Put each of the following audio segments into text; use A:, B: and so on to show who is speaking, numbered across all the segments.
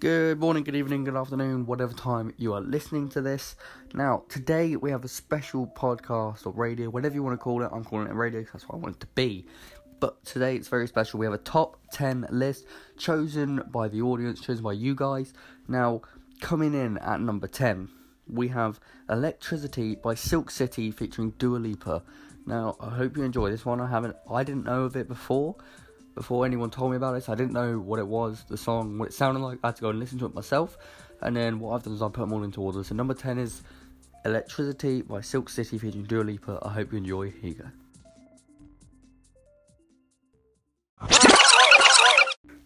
A: Good morning, good evening, good afternoon, whatever time you are listening to this. Now, today we have a special podcast or radio, whatever you want to call it. I'm calling it radio because that's what I want it to be. But today it's very special. We have a top 10 list chosen by the audience, chosen by you guys. Now, coming in at number 10, we have Electricity by Silk City featuring Dua Lipa. Now, I hope you enjoy this one. I haven't, I didn't know of it before before anyone told me about it. So I didn't know what it was, the song, what it sounded like. I had to go and listen to it myself. And then what I've done is I put them all into order. So number 10 is Electricity by Silk City featuring Dua Lipa. I hope you enjoy. Here you go.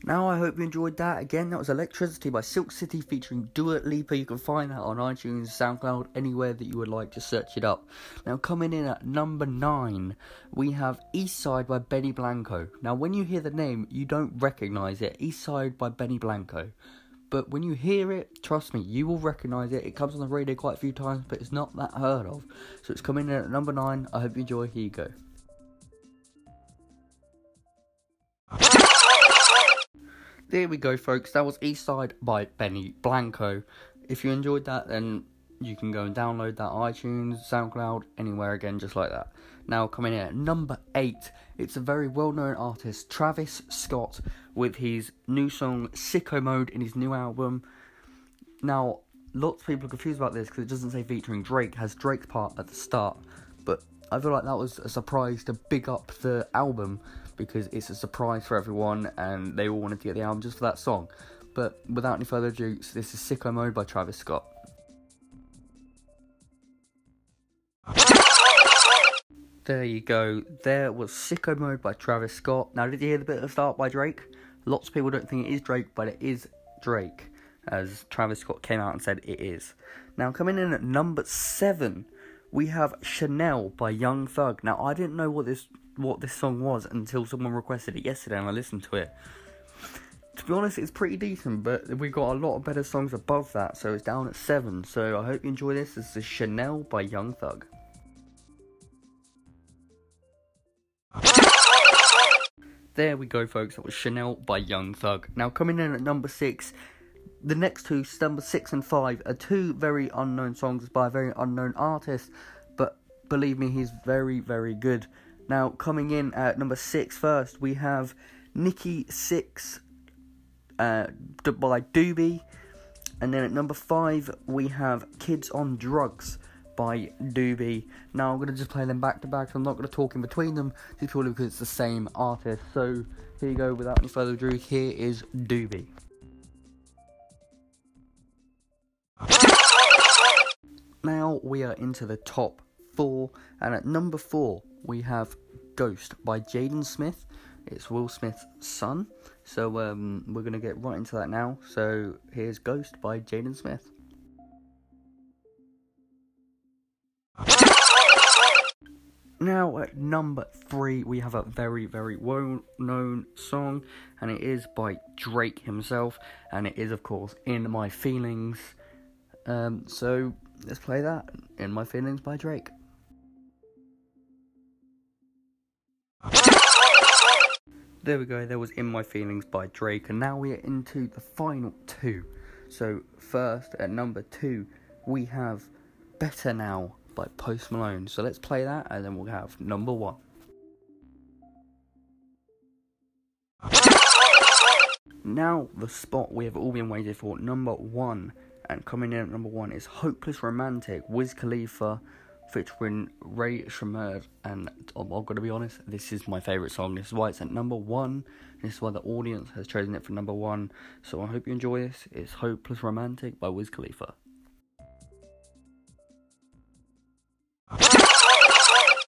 A: Now, I hope you enjoyed that. Again, that was Electricity by Silk City featuring Dua Lipa. You can find that on iTunes, SoundCloud, anywhere that you would like to search it up. Now, coming in at number 9, we have Eastside by Benny Blanco. Now, when you hear the name, you don't recognize it. Eastside by Benny Blanco. But when you hear it, trust me, you will recognize it. It comes on the radio quite a few times, but it's not that heard of. So it's coming in at number 9. I hope you enjoy. Here you go. There we go, folks. That was Eastside by Benny Blanco. If you enjoyed that, then you can go and download that iTunes, SoundCloud, anywhere again, just like that. Now, coming in at number eight, it's a very well known artist, Travis Scott, with his new song Sicko Mode in his new album. Now, lots of people are confused about this because it doesn't say featuring Drake, has Drake's part at the start, but I feel like that was a surprise to big up the album because it's a surprise for everyone and they all wanted to get the album just for that song. But without any further ado, this is Sicko Mode by Travis Scott. There you go. There was Sicko Mode by Travis Scott. Now, did you hear the bit of the start by Drake? Lots of people don't think it is Drake, but it is Drake, as Travis Scott came out and said it is. Now, coming in at number seven, we have Chanel by Young Thug. Now, I didn't know what this what this song was until someone requested it yesterday and I listened to it. To be honest, it's pretty decent, but we've got a lot of better songs above that, so it's down at 7. So I hope you enjoy this. This is Chanel by Young Thug. There we go, folks. That was Chanel by Young Thug. Now, coming in at number 6, the next two, number 6 and 5, are two very unknown songs by a very unknown artist, but believe me, he's very, very good. Now, coming in at number six first, we have Nikki Sixx uh, by Doobie. And then at number five, we have Kids on Drugs by Doobie. Now, I'm going to just play them back to back, I'm not going to talk in between them, just purely because it's the same artist. So, here you go, without any further ado, here is Doobie. Now we are into the top four, and at number four, we have Ghost by Jaden Smith. It's Will Smith's son. So um, we're going to get right into that now. So here's Ghost by Jaden Smith. Now at number three, we have a very, very well known song, and it is by Drake himself, and it is, of course, In My Feelings. Um, so let's play that In My Feelings by Drake. There we go, there was In My Feelings by Drake, and now we are into the final two. So, first at number two, we have Better Now by Post Malone. So, let's play that, and then we'll have number one. Now, the spot we have all been waiting for, number one. And coming in at number one is Hopeless Romantic, Wiz Khalifa featuring Rae Sremmurd, and I'm, I'm going to be honest, this is my favourite song. This is why it's at number one. This is why the audience has chosen it for number one. So I hope you enjoy this. It's Hopeless Romantic by Wiz Khalifa.